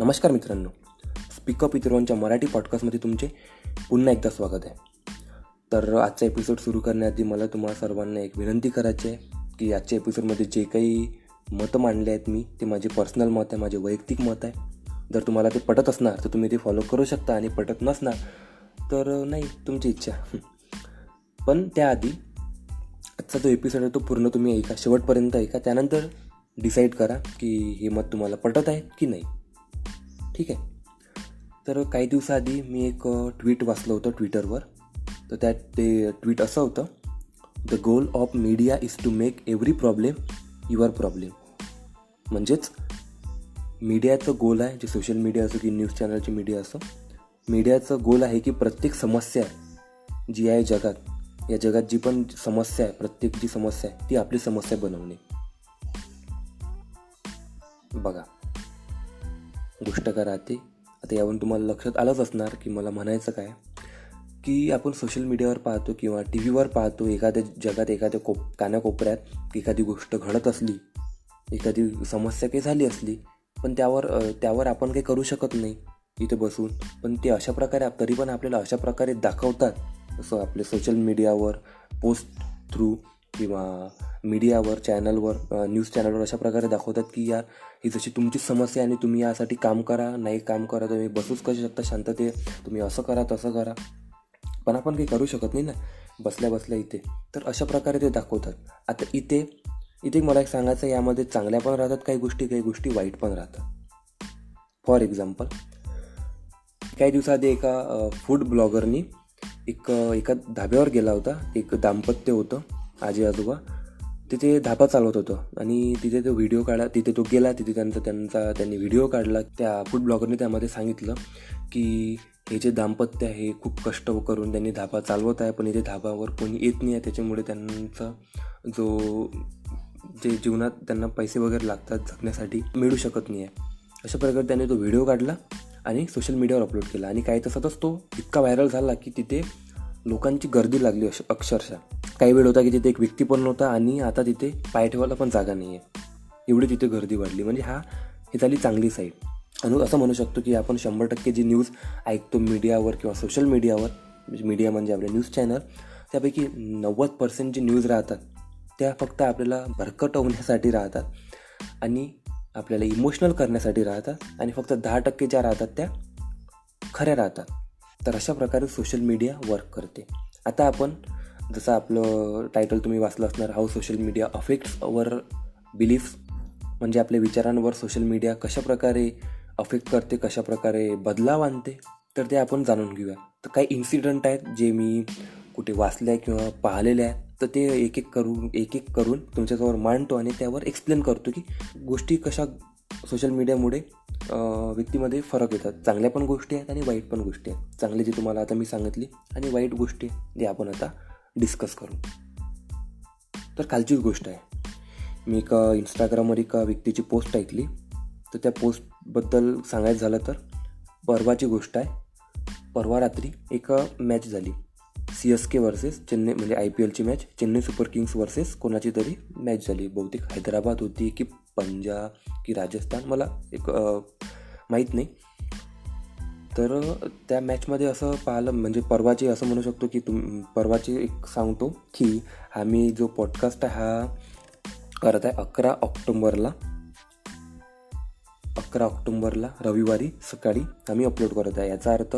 नमस्कार मित्रांनो. स्पीकअप इतरांच्या मराठी पॉडकास्टमध्ये तुमचे पुन्हा एकदा स्वागत आहे. तर आजचा एपिसोड सुरू करण्याआधी मला तुम्हाला सर्वांना एक विनंती करायची आहे की आजच्या एपिसोडमध्ये जे काही मतं मांडले आहेत मी ते माझे पर्सनल मत आहे माझे वैयक्तिक मत आहे. जर तुम्हाला ते पटत असणार तर तुम्ही ते फॉलो करू शकता आणि पटत नसणार तर नाही तुमची इच्छा. पण त्याआधी आजचा जो एपिसोड आहे तो पूर्ण तुम्ही ऐका. शेवटपर्यंत ऐका. त्यानंतर डिसाईड करा की हे मत तुम्हाला पटत आहे की नाही. ठीक आहे. तर काही दिवसाआधी मी एक ट्विट वाचलं होतं ट्विटरवर तर त्यात ते ट्विट असं होतं the goal of media is to make every problem your problem म्हणजेच मीडियाचं गोल आहे जे सोशल मीडिया असो की न्यूज चॅनलची मीडिया असो मीडियाचं गोल आहे की प्रत्येक समस्या जी आहे जगात या जगात जी पण समस्या आहे प्रत्येक जी समस्या आहे ती आपली समस्या बनवणे. बघा. गोष्ट का राहते आता यावरून तुम्हाला लक्षात आलंच असणार की मला म्हणायचं काय? की आपण सोशल मीडियावर पाहतो किंवा टी व्हीवर पाहतो एखाद्या जगात एखाद्या कोप कानाकोपऱ्यात एखादी गोष्ट घडत असली एखादी समस्या काही झाली असली पण त्यावर त्यावर आपण काही करू शकत नाही इथे बसून. पण ते अशा प्रकारे तरी पण आपल्याला अशा प्रकारे दाखवतात. असं आपले सोशल मीडियावर पोस्ट थ्रू किंवा मीडियावर चॅनलवर न्यूज चॅनलवर अशा प्रकारे दाखवतात की यार ही जशी तुमची समस्या आणि तुम्ही यासाठी काम करा नाही काम करा तुम्ही बसूच करू शकता शांतते तुम्ही असं करा तसं करा. पण आपण काही करू शकत नाही ना बसल्या बसल्या इथे. तर अशा प्रकारे ते दाखवतात. आता इथे इथे मला एक सांगायचं यामध्ये चांगल्या पण राहतात काही गोष्टी काही गोष्टी वाईट पण राहतात. फॉर एक्झाम्पल काही दिवसाआधी एका फूड ब्लॉगरनी एक एका धाब्यावर गेला होता एक दाम्पत्य होतं. आजी आजोबा. तिथे धापा चालवत होतं. आणि तिथे तो व्हिडिओ काढा तिथे तो गेला. तिथे त्यांचा त्यांचा त्यांनी व्हिडिओ काढला. त्या फूड ब्लॉगरने त्यामध्ये सांगितलं की हे जे दाम्पत्य आहे खूप कष्ट करून त्यांनी धाबा चालवत आहे पण इथे धाबावर कोणी येत नाही आहे. त्याच्यामुळे त्यांचा जो जे जीवनात त्यांना पैसे वगैरे लागतात जगण्यासाठी मिळू शकत नाही आहे. अशा प्रकारे त्याने तो व्हिडिओ काढला आणि सोशल मीडियावर अपलोड केला. आणि काही तसातच तो इतका व्हायरल झाला की तिथे लोकांची गर्दी लागली अश अक्षरशः. काही वेळ होता की तिथे एक व्यक्ती पण नव्हता आणि आता तिथे पाय ठेवायला पण जागा नाही आहे एवढी तिथे गर्दी वाढली. म्हणजे हा हे झाली चांगली साईड. आणि असं म्हणू शकतो की आपण शंभर टक्के जी न्यूज ऐकतो मीडियावर किंवा सोशल मीडियावर म्हणजे मीडिया म्हणजे आपले न्यूज चॅनल त्यापैकी नव्वद पर्सेंट जी न्यूज राहतात त्या फक्त आपल्याला भरकट होण्यासाठी राहतात आणि आपल्याला इमोशनल करण्यासाठी राहतात आणि फक्त दहा टक्के ज्या राहतात त्या खऱ्या राहतात. तर अशा प्रकारे सोशल मीडिया वर्क करते. आता आपण जसं आपलं टायटल तुम्ही वाचलं असणार how social media affects our beliefs म्हणजे आपल्या विचारांवर सोशल मीडिया कशा प्रकारे अफेक्ट करते कशा प्रकारे बदलाव आणते तर ते आपण जाणून घेऊया. तर काही इन्सिडंट आहेत जे मी कुठे वाचले आहे किंवा पाहिलेले आहेत तर ते एक एक करून एक एक करून तुमच्यासमोर मांडतो आणि त्यावर एक्सप्लेन करतो की गोष्टी कशा सोशल मीडियामुळे व्यक्तीमध्ये फरक येतात. चांगल्या पण गोष्टी आहेत आणि वाईट पण गोष्टी आहेत. चांगली जी तुम्हाला आता मी सांगितली आणि वाईट गोष्टी जे आपण आता डिस्कस करू. तर कालचीच गोष्ट आहे. मी एका इंस्टाग्रामवर एका व्यक्तीची पोस्ट ऐकली. तर त्या पोस्टबद्दल सांगायचं झालं तर परवाची गोष्ट आहे. परवा रात्री एक मॅच झाली. C S K versus Chennai म्हणजे I P एलची match Chennai super kings versus कोणाची तरी मॅच झाली. बहुतेक हैदराबाद होती की पंजाब की राजस्थान मला एक माहीत नाही. तर त्या मॅचमध्ये असं पाहिलं म्हणजे परवाची असं म्हणू शकतो की तुम परवाची एक सांगतो की आम्ही जो पॉडकास्ट आहे हा करत आहे अकरा ऑक्टोंबरला. अकरा ऑक्टोंबरला रविवारी सकाळी आम्ही अपलोड करत आहे. याचा अर्थ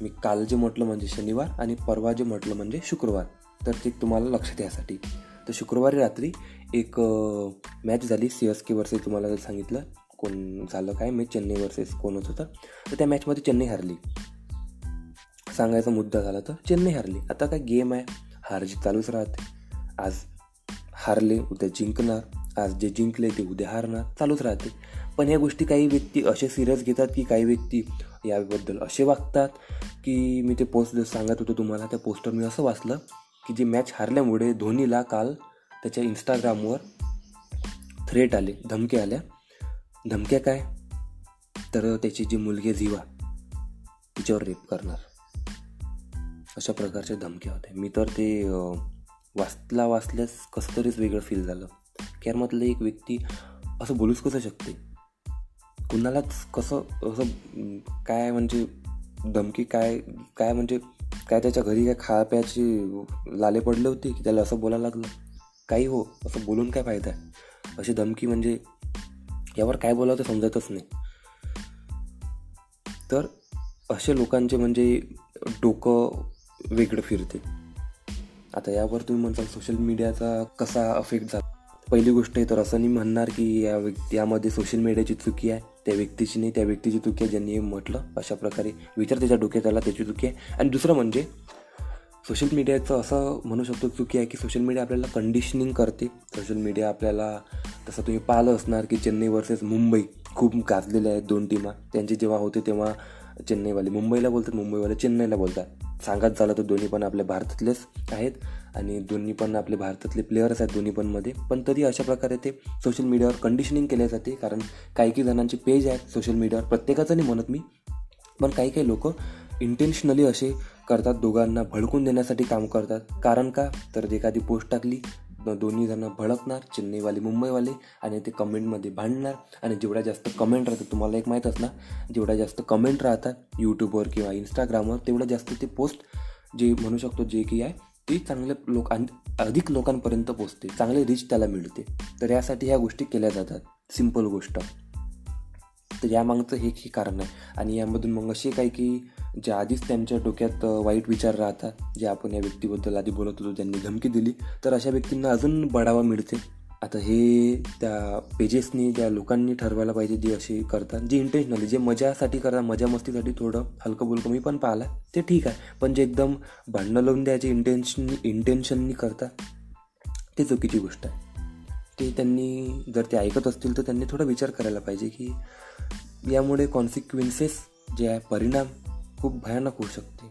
मी काल जे म्हटलं म्हणजे शनिवार आणि परवा जे म्हटलं म्हणजे शुक्रवार. तर ते तुम्हाला लक्षात यासाठी. तर शुक्रवारी रात्री एक मॅच झाली. सी एस के वर्सेस तुम्हाला जर सांगितलं कोण झालं काय मी चेन्नई वर्सेस कोण होतं तर. त्या मॅचमध्ये चेन्नई हरली. सांगायचा मुद्दा झाला तर चेन्नई हरली. आता काय गेम आहे. हार जी चालूच राहते. आज हारले उद्या जिंकणार. आज जे जिंकले ते उद्या हारणार. चालूच राहते. पण ह्या गोष्टी काही व्यक्ती असे सिरियस घेतात की काही व्यक्ती याबद्दल असे वागतात की मी ते पोस्ट सांगत होतो तुम्हाला त्या पोस्टर मी असं वाचलं. की जी मॅच हारल्यामुळे धोनीला काल त्याच्या इंस्टाग्रामवर थ्रेट आले धमक्या आल्या. धमक्या काय? तर त्याची जी मुलगी झिवा तिच्यावर रेप करणार. अशा प्रकारच्या धमक्या होत्या. मी तर ते वाचला वाचल्यास कसं तरीच वेगळं फील झालं. कॅरमधलं एक व्यक्ती असं बोलूच कसं शकते? कुणालाच कसं असं काय म्हणजे धमकी काय काय म्हणजे काय त्याच्या घरी काय खाप्याची लाले पडले होते की त्याला असं बोलायला लागलं? काही हो असं बोलून काय फायदा आहे? अशी धमकी म्हणजे यावर काय बोलावं ते समजतच नाही. तर असे लोकांचे म्हणजे डोकं वेगळं फिरते. आता यावर तुम्ही म्हणताल सोशल मीडियाचा कसा अफेक्ट झाला? पहिली गोष्ट आहे तर असं नाही म्हणणार की या व्यक्ती यामध्ये सोशल मीडियाची चुकी आहे. त्या व्यक्तीची नाही त्या व्यक्तीची चुकी आहे ज्यांनी म्हटलं. अशा प्रकारे विचार त्याच्या डोक्यात आला त्याची चुकी आहे. आणि दुसरं म्हणजे सोशल मीडियाचं असं म्हणू शकतो चुकी आहे की सोशल मीडिया आपल्याला कंडिशनिंग करते. सोशल मीडिया आपल्याला तसं तुम्ही पाहिलं असणार की चेन्नई वर्सेस मुंबई खूप गाजलेल्या आहेत दोन टीमा त्यांची जेव्हा होते तेव्हा चेन्नईवाले मुंबईला बोलतात मुंबईवाले चेन्नईला बोलतात. सांगत झालं तर दोन्ही पण आपल्या भारतातलेच आहेत आणि दोन्ही पण आपले भारतातले प्लेयर्स आहेत दोन्ही पण मध्ये. पण तरी अशा प्रकारे ते सोशल मीडियावर कंडिशनिंग केले जाते कारण काही काही जणांचे पेज आहेत सोशल मीडियावर प्रत्येकाचं नाही म्हणत मी पण काही काही लोक इंटेन्शनली असे करतात दोघांना भडकून देण्यासाठी काम करतात. कारण का? तर एखादी पोस्ट टाकली दोन्ही जण भडकणार चेन्नईवाले मुंबईवाले आणि ते कमेंटमध्ये भांडणार. आणि जेवढ्या जास्त कमेंट राहतात तुम्हाला एक माहीत ना जेवढ्या जास्त कमेंट राहतात यूट्यूबवर किंवा इंस्टाग्रामवर तेवढं जास्त ते पोस्ट जे म्हणू शकतो जे की आहे ती चांगल्या लोक अधिक लोकांपर्यंत पोचते चांगले रीच त्याला मिळते. तर यासाठी ह्या गोष्टी केल्या जातात. सिंपल गोष्ट. तर यामागचं हे की कारण आहे. आणि यामधून मग असे काही की जे आधीच त्यांच्या डोक्यात वाईट विचार राहतात जे आपण या व्यक्तीबद्दल आधी बोलत होतो त्यांनी धमकी दिली तर अशा व्यक्तींना अजून बढावा मिळते. आता हे त्या पेजेसनी त्या लोकांनी ठरवायला पाहिजे जे असे करतात जे इंटेन्शनली जे मजासाठी करतात मजा मस्तीसाठी थोडं हलकं बोलकं मी पण पाहिलं ते ठीक आहे. पण जे एकदम भांडणं लावून द्यायचे इंटेन्शन इंटेन्शननी करतात ते चुकीची गोष्ट आहे. ते त्यांनी जर ते ऐकत असतील तर त्यांनी थोडा विचार करायला पाहिजे की यामुळे कॉन्सिक्वेन्सेस जे आहे परिणाम खूप भयानक होऊ शकते.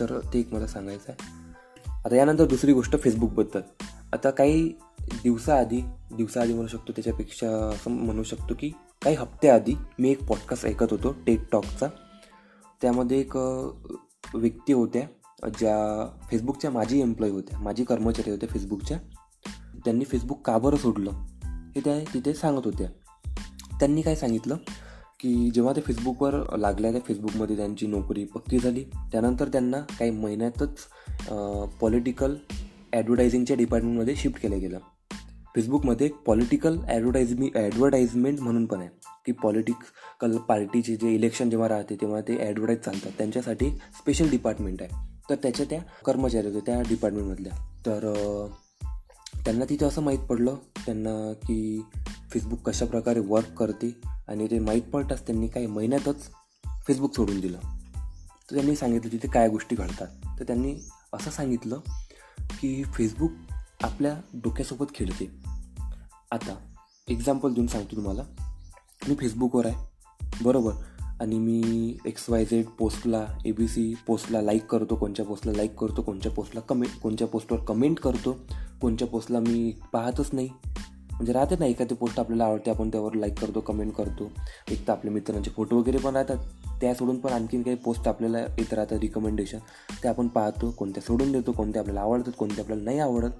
तर ते एक मला सांगायचं आहे आता यानंतर दुसरी गोष्ट फेसबुकबद्दल आता काही दिवसाआधी दिवसाआधी म्हणू शकतो त्याच्यापेक्षा असं म्हणू शकतो की काही हप्त्याआधी मी एक पॉडकास्ट ऐकत होतो टेक टॉकचा त्यामध्ये एक व्यक्ती होत्या ज्या फेसबुकच्या माझी एम्प्लॉई होत्या माझी कर्मचारी होत्या फेसबुकच्या त्यांनी फेसबुक का बरं सोडलं? हे त्या तिथे सांगत होत्या. त्यांनी काय सांगितलं? की जेव्हा ते फेसबुकवर लागल्या त्या फेसबुकमध्ये त्यांची नोकरी पक्की झाली त्यानंतर त्यांना काही महिन्यातच पॉलिटिकल ॲडव्हर्टायझिंगच्या डिपार्टमेंटमध्ये शिफ्ट केलं गेलं. फेसबुकमध्ये पॉलिटिकल ॲडव्हर्टायझमी ॲडव्हर्टाईजमेंट म्हणून पण आहे की पॉलिटिकल पार्टीचे जे इलेक्शन जेव्हा राहते तेव्हा ते ॲडव्हर्टाईज चालतात. त्यांच्यासाठी स्पेशल डिपार्टमेंट आहे. तर त्याच्या त्या कर्मचारी होते त्या डिपार्टमेंटमधल्या तर त्यांना तिथे असं माहीत पडलं त्यांना की फेसबुक कशाप्रकारे वर्क करते आणि ते माहीत पडताच त्यांनी काही महिन्यातच फेसबुक सोडून दिलं. तर त्यांनी सांगितलं तिथे काय गोष्टी घडतात. तर त्यांनी असं सांगितलं की फेसबुक आपल्या डोक्यासोबत खेळते. आता एक्झाम्पल देऊन सांगतो तुम्हाला. मी फेसबुकवर आहे. बरोबर. आणि मी एक्स वाय झेड पोस्टला ए बी सी पोस्टला लाईक करतो कोणत्या पोस्टला लाईक करतो कोणत्या पोस्टला कमेंट कोणत्या पोस्टवर कमेंट करतो. कोणच्या पोस्टला मी पाहतच नाही. म्हणजे राहते ना एखादी पोस्ट आपल्याला आवडते आपण त्यावर लाईक करतो कमेंट करतो. एक तर आपल्या मित्रांचे फोटो वगैरे पण राहतात. त्या सोडून पण आणखीन काही पोस्ट आपल्याला येत राहतात रिकमेंडेशन ते आपण पाहतो कोणत्या सोडून देतो कोणत्या आपल्याला आवडतात कोणत्या आपल्याला नाही आवडत.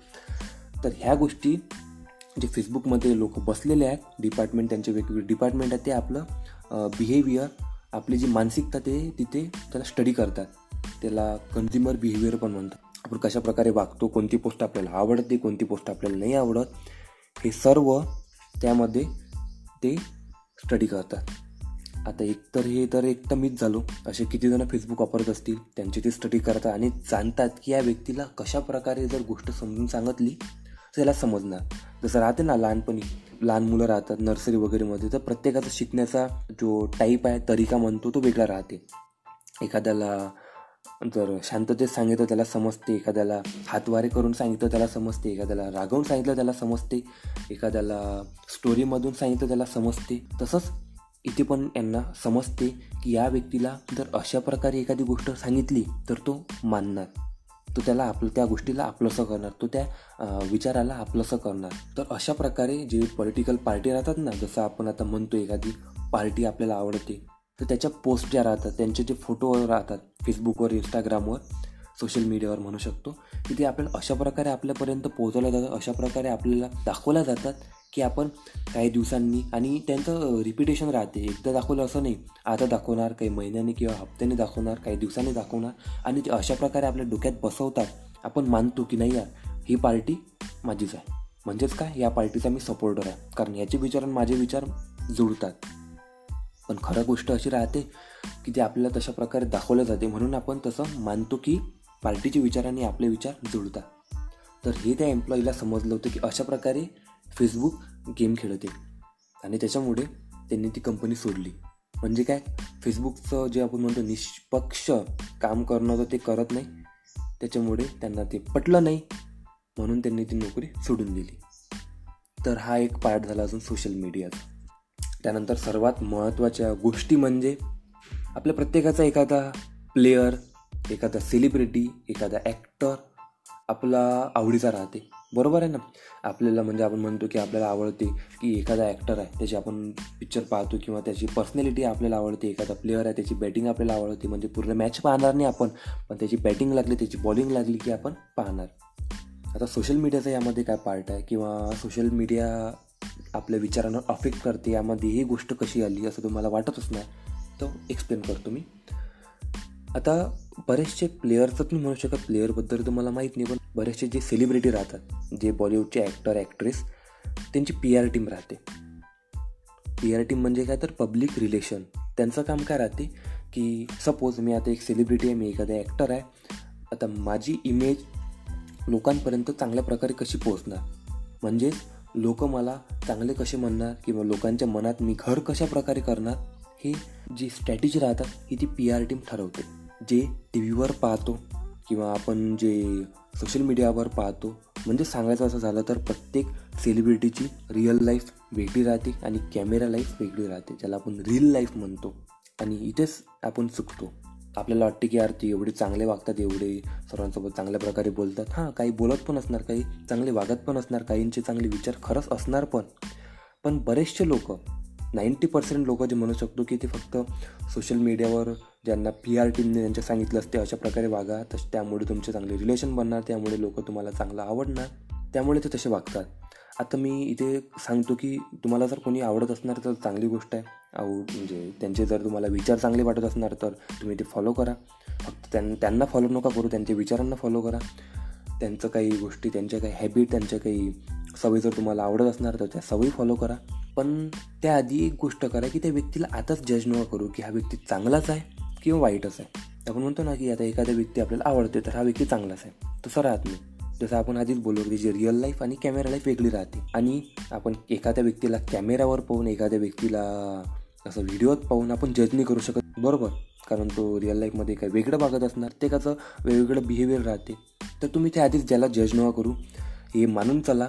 तर ह्या गोष्टी जे फेसबुकमध्ये लोक बसलेले आहेत डिपार्टमेंट त्यांचे वेगवेगळे डिपार्टमेंट आहेत ते आपलं बिहेवियर आपली जी मानसिकता ते तिथे त्याला स्टडी करतात. त्याला कन्झ्युमर बिहेवियर पण म्हणतात. आपण कशा प्रकारे वागतो कोणती पोस्ट आपल्याला आवडते कोणती पोस्ट आपल्याला नाही आवडत हे सर्व त्यामध्ये ते स्टडी करतात. आता एकतर हे तर एक तर मीच झालो. असे किती जण फेसबुक वापरत असतील त्यांची ते स्टडी करतात आणि जाणतात की या व्यक्तीला कशा प्रकारे जर गोष्ट समजून सांगितली तर त्याला समजणार. जसं राहते ना लहानपणी लहान मुलं राहतात नर्सरी वगैरेमध्ये तर प्रत्येकाचा शिकण्याचा जो टाईप आहे तरीका म्हणतो तो वेगळा राहते. एखाद्याला जर शांततेत सांगितलं त्याला समजते एखाद्याला. हातवारे करून सांगितलं त्याला समजते एखाद्याला. रागवून सांगितलं त्याला समजते. एखाद्याला स्टोरीमधून सांगितलं त्याला समजते. तसंच इथे पण यांना समजते की या व्यक्तीला जर अशा प्रकारे एखादी गोष्ट सांगितली तर तो मानणार. तो त्याला आपलं त्या गोष्टीला आपलंसं करणार. तो त्या विचाराला आपलंसं करणार. तर अशा प्रकारे जे पॉलिटिकल पार्टी राहतात ना जसं आपण आता म्हणतो एखादी पार्टी आपल्याला आवडते तर त्याच्या पोस्ट ज्या राहतात त्यांचे जे फोटो राहतात फेसबुकवर इंस्टाग्रामवर सोशल मीडियावर म्हणू शकतो की ते आपण अशा प्रकारे आपल्यापर्यंत पोहोचवल्या जातात अशा प्रकारे आपल्याला दाखवल्या जातात की आपण काही दिवसांनी आणि त्यांचं रिपिटेशन राहते. एकदा दाखवलं असं नाही आता दाखवणार काही महिन्यांनी किंवा हप्त्याने दाखवणार काही दिवसांनी दाखवणार आणि ते अशा प्रकारे आपल्या डोक्यात बसवतात आपण मानतो की नाही यार ही पार्टी माझीच आहे. म्हणजेच काय? या पार्टीचा मी सपोर्टर आहे. कारण याचे विचार आणि माझे विचार जुळतात. पण खरं गोष्ट अशी राहते की ते आपल्याला तशा प्रकारे दाखवलं जाते म्हणून आपण तसं मानतो की पार्टीचे विचारांनी आपले विचार जुळतात. तर हे त्या एम्प्लॉईला समजलं होतं की अशा प्रकारे फेसबुक गेम खेळते. आणि त्याच्यामुळे त्यांनी ती कंपनी सोडली. म्हणजे काय? फेसबुकचं जे आपण म्हणतो निष्पक्ष काम करणं होतं ते करत नाही. त्याच्यामुळे त्यांना ते पटलं नाही. म्हणून त्यांनी ती नोकरी सोडून दिली. तर हा एक पार्ट झाला अजून सोशल मीडियाचा त्यानंतर सर्वात महत्त्वाच्या गोष्टी म्हणजे आपल्या प्रत्येकाचा एखादा प्लेयर एखादा सेलिब्रिटी एखादा ॲक्टर आपला आवडीचा राहते. बरोबर आहे ना? आपल्याला म्हणजे आपण म्हणतो की आपल्याला आवडते की एखादा ॲक्टर आहे त्याची आपण पिक्चर पाहतो किंवा त्याची पर्सनॅलिटी आपल्याला आवडते एखादा प्लेअर आहे त्याची बॅटिंग आपल्याला आवडते म्हणजे पूर्ण मॅच पाहणार नाही आपण पण त्याची बॅटिंग लागली त्याची बॉलिंग लागली की आपण पाहणार. आता सोशल मीडियाचा यामध्ये काय पार्ट आहे? किंवा सोशल मीडिया आपल्या विचारांना अफेक्ट करते यामध्ये ही गोष्ट कशी आली असं तुम्हाला वाटत असणार तर एक्सप्लेन करतो मी. आता बरेचसे प्लेअर तर तुम्ही म्हणू शकत प्लेअरबद्दल तुम्हाला माहीत नाही पण बरेचसे जे सेलिब्रिटी राहतात जे बॉलिवूडचे ॲक्टर ॲक्ट्रेस त्यांची पी आर टीम राहते. पी आर टीम म्हणजे काय तर पब्लिक रिलेशन त्यांचं काम काय राहते की सपोज मी आता एक सेलिब्रिटी आहे मी एखादा ॲक्टर आहे. आता माझी इमेज लोकांपर्यंत चांगल्या प्रकारे कशी पोहोचणार? म्हणजेच लोक मला चांगले कसे म्हणणार किंवा लोकांच्या मनात मी घर कशा प्रकारे करणार हे जी स्ट्रॅटेजी राहतात ही ती पी आर टीम ठरवते जे टी व्हीवर पाहतो किंवा आपण जे सोशल मीडियावर पाहतो म्हणजे सांगायचं असं झालं तर प्रत्येक सेलिब्रिटीची रिअल लाईफ वेगळी राहते आणि कॅमेरा लाईफ वेगळी राहते ज्याला आपण रील लाईफ म्हणतो आणि इथेच आपण चुकतो. आपल्याला वाटते की यार ते एवढे चांगले वागतात एवढे सर्वांसोबत चांगल्या प्रकारे बोलतात. हां काही बोलत पण असणार काही चांगले वागत पण असणार काहींचे चांगले विचार खरंच असणार पण. पण बरेचसे लोक नाईंटी पर्सेंट लोक जे म्हणू शकतो की ते फक्त सोशल मीडियावर ज्यांना पी आर टीमने त्यांच्या सांगितलं असते अशा प्रकारे वागा. तस त्यामुळे तुमचे चांगले रिलेशन बनणार त्यामुळे लोक तुम्हाला चांगलं आवडणार त्यामुळे ते तसे वागतात. आता मी इथे सांगतो की तुम्हाला जर कोणी आवडत असणार तर चांगली गोष्ट आहे. आवड म्हणजे त्यांचे जर तुम्हाला विचार चांगले वाटत असणार तर तुम्ही ते फॉलो करा. फक्त त्यां त्यांना फॉलो नका करू त्यांच्या विचारांना फॉलो करा. त्यांचं काही गोष्टी त्यांच्या काही हॅबिट त्यांच्या काही सवयी जर तुम्हाला आवडत असणार तर त्या सवयी फॉलो करा. पण त्याआधी एक गोष्ट करा की त्या व्यक्तीला आताच जज नका करू की हा व्यक्ती चांगलाच आहे किंवा वाईटच आहे. आपण म्हणतो ना की आता एखादा व्यक्ती आपल्याला आवडते तर हा व्यक्ती चांगलाच आहे. तसं राहत नाही. जसं आपण आधीच बोललो की जी रिअल लाईफ आणि कॅमेरा लाईफ वेगळी राहते. आणि आपण एखाद्या व्यक्तीला कॅमेरावर पाहून एखाद्या व्यक्तीला असं व्हिडिओत पाहून आपण जज नाही करू शकत. बरोबर? कारण तो रिअल लाईफमध्ये काही वेगळं बघत असणार ते त्याचं वेगवेगळं बिहेवियर राहते. तर तुम्ही त्या आधीच ज्याला जज नवा करू हे मानून चला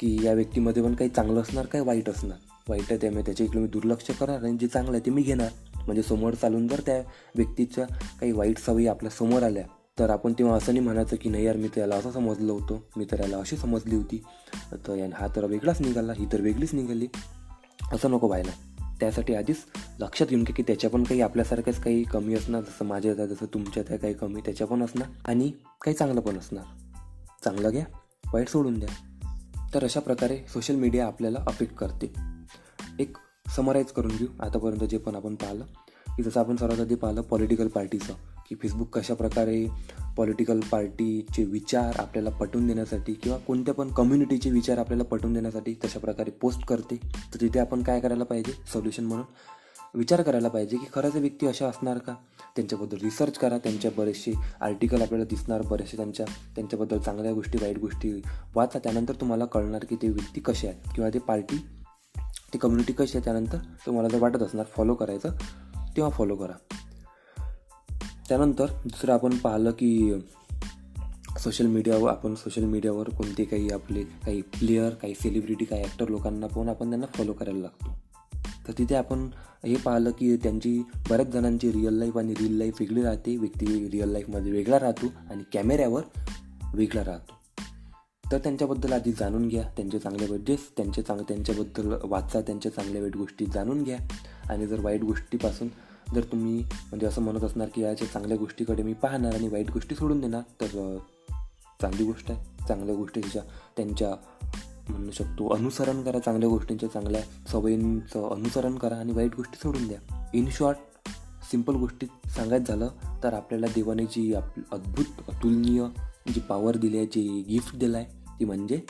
की या व्यक्तीमध्ये पण काही चांगलं असणार काही वाईट असणार. वाईट आहे त्यामुळे त्याच्या इकडे मी दुर्लक्ष करणार आणि जे चांगलं आहे ते मी घेणार. म्हणजे समोर चालून जर त्या व्यक्तीच्या काही वाईट सवयी आपल्यासमोर आल्या तर आपण तेव्हा असं नाही म्हणायचं की नाही यार मी त्याला असं समजलं होतं. मी तर याला अशी समजली होती. तर या हा तर वेगळाच निघाला ही तर वेगळीच निघाली. असं नको व्हायला. त्यासाठी आधीच लक्षात घेऊन की त्याच्या पण काही आपल्यासारख्याच काही कमी असणार जसं माझ्या आहे जसं तुमच्यात आहे काही कमी त्याच्या पण असणार आणि काही चांगलं पण असणार. चांगलं घ्या वाईट सोडून द्या. तर अशा प्रकारे सोशल मीडिया आपल्याला अफेक्ट करते. एक समराईज करून घेऊ. आतापर्यंत जे पण आपण पाहिलं की जसं आपण सर्वात आधी पाहिलं पॉलिटिकल पार्टीचं की फेसबुक कशा प्रकारे पॉलिटिकल पार्टीचे विचार आपल्याला पटवून देण्यासाठी किंवा कोणत्या पण कम्युनिटीचे विचार आपल्याला पटवून देण्यासाठी तशा प्रकारे पोस्ट करते तर तिथे आपण काय करायला पाहिजे? सोल्युशन म्हणून विचार करायला पाहिजे की खरंच व्यक्ती अशा असणार का? त्यांच्याबद्दल रिसर्च करा त्यांच्या बरेचसे आर्टिकल आपल्याला दिसणार बरेचसे त्यांच्या त्यांच्याबद्दल चांगल्या गोष्टी वाईट गोष्टी वाचा त्यानंतर तुम्हाला कळणार की ते व्यक्ती कसे आहेत किंवा ते पार्टी ती कम्युनिटी कशी आहे त्यानंतर तुम्हाला जर वाटत असणार फॉलो करायचं तेव्हा फॉलो करा. त्यानंतर दुसरं आपण पाहिलं की सोशल मीडियावर आपण सोशल मीडियावर कोणते काही आपले काही प्लेयर काही सेलिब्रिटी काही ॲक्टर लोकांना पाहून आपण त्यांना फॉलो करायला लागतो. तर तिथे आपण हे पाहिलं की त्यांची बऱ्याच जणांची रिअल लाईफ आणि रिअल लाईफ वेगळी राहते व्यक्ती रिअल लाईफमध्ये वेगळा राहतो आणि कॅमेऱ्यावर वेगळा राहतो. तर त्यांच्याबद्दल आधी जाणून घ्या त्यांचे चांगले बजेस त्यांच्या त्यांचे चांग त्यांच्याबद्दल वाचा त्यांच्या चांगल्या वाईट गोष्टी जाणून घ्या. आणि जर वाईट गोष्टीपासून जर तुम्ही म्हणजे असं म्हणत असणार की याच्या चांगल्या गोष्टीकडे मी पाहणार आणि वाईट गोष्टी सोडून देणार तर चांगली गोष्ट आहे. चांगल्या गोष्टीच्या त्यांच्या म्हणू शकतो अनुसरण करा. चांगल्या गोष्टींच्या चांगल्या सवयींचं अनुसरण करा आणि वाईट गोष्टी सोडून द्या. इन शॉर्ट सिंपल गोष्टीत सांगायचं झालं तर आपल्याला देवाने जी आप अद्भुत अतुलनीय जी पॉवर दिली आहे जी गिफ्ट दिला आहे ती म्हणजे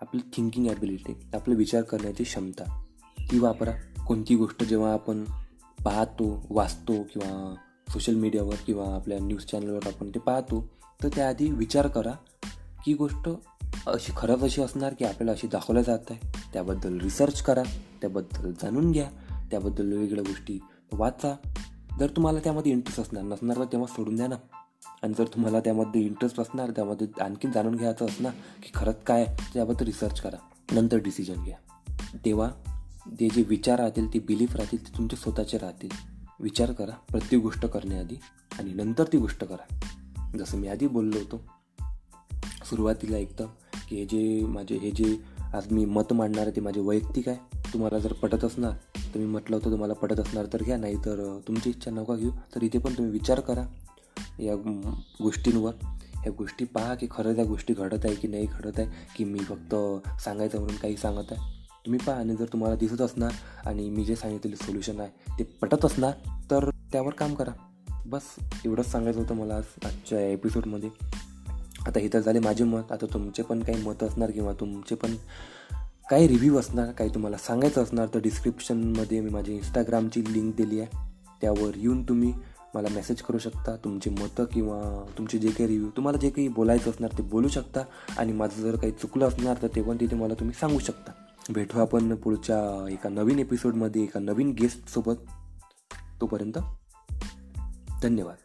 आपली थिंकिंग ॲबिलिटी आपलं विचार करण्याची क्षमता. ती वापरा. कोणती गोष्ट जेव्हा आपण पाहतो वाचतो किंवा सोशल मीडियावर किंवा आपल्या न्यूज चॅनलवर आपण ते पाहतो तर त्याआधी विचार करा की गोष्ट अशी खरंच अशी असणार की आपल्याला अशी दाखवल्या जात आहे. त्याबद्दल रिसर्च करा त्याबद्दल जाणून घ्या त्याबद्दल वेगवेगळ्या गोष्टी वाचा. जर तुम्हाला त्यामध्ये इंटरेस्ट असणार नसणार तर तेव्हा सोडून द्या ना. आणि जर तुम्हाला त्यामध्ये इंटरेस्ट असणार त्यामध्ये आणखीन जाणून घ्यायचं असणार की खरंच काय त्याबद्दल रिसर्च करा. नंतर डिसिजन घ्या. तेव्हा ते जे विचार राहतील ते बिलीफ राहतील ते तुमचे स्वतःचे राहतील. विचार करा प्रत्येक गोष्ट करण्याआधी आणि नंतर ती गोष्ट करा. जसं मी आधी बोललो होतो सुरुवातीला एकदम की हे जे माझे हे जे आज मी मत मांडणार आहे ते माझे वैयक्तिक आहे तुम्हाला जर पटत असणार तर मी म्हटलं होतं तुम्हाला पटत असणार तर घ्या नाही तर तुमची इच्छा नका घेऊ. तर इथे पण तुम्ही विचार करा या गोष्टींवर. ह्या गोष्टी पहा की खरं त्या गोष्टी घडत आहे की नाही घडत आहे की मी फक्त सांगायचं म्हणून काही सांगत आहे. तुम्ही पहा आणि जर तुम्हाला दिसत असणार आणि मी जे सांगितलेले सोल्युशन आहे ते पटत असणार तर त्यावर काम करा. बस एवढंच सांगायचं होतं मला आज आजच्या एपिसोडमध्ये आता हे तर झाले माझे मत आता तुमचे पण काही मत असणार किंवा तुमचे पण काही रिव्ह्यू असणार काही तुम्हाला सांगायचं असणार तर डिस्क्रिप्शनमध्ये मी माझी इंस्टाग्रामची लिंक दिली आहे. त्यावर येऊन तुम्ही मला मेसेज करू शकता तुमचे मतं किंवा तुमचे जे काही रिव्ह्यू तुम्हाला जे काही बोलायचं असणार ते बोलू शकता आणि माझं जर काही चुकलं असणार तर ते पण तिथे मला तुम्ही सांगू शकता. भेटू आपण पुढच्या एका नवीन एपिसोडमध्ये एका नवीन गेस्टसोबत तोपर्यंत धन्यवाद.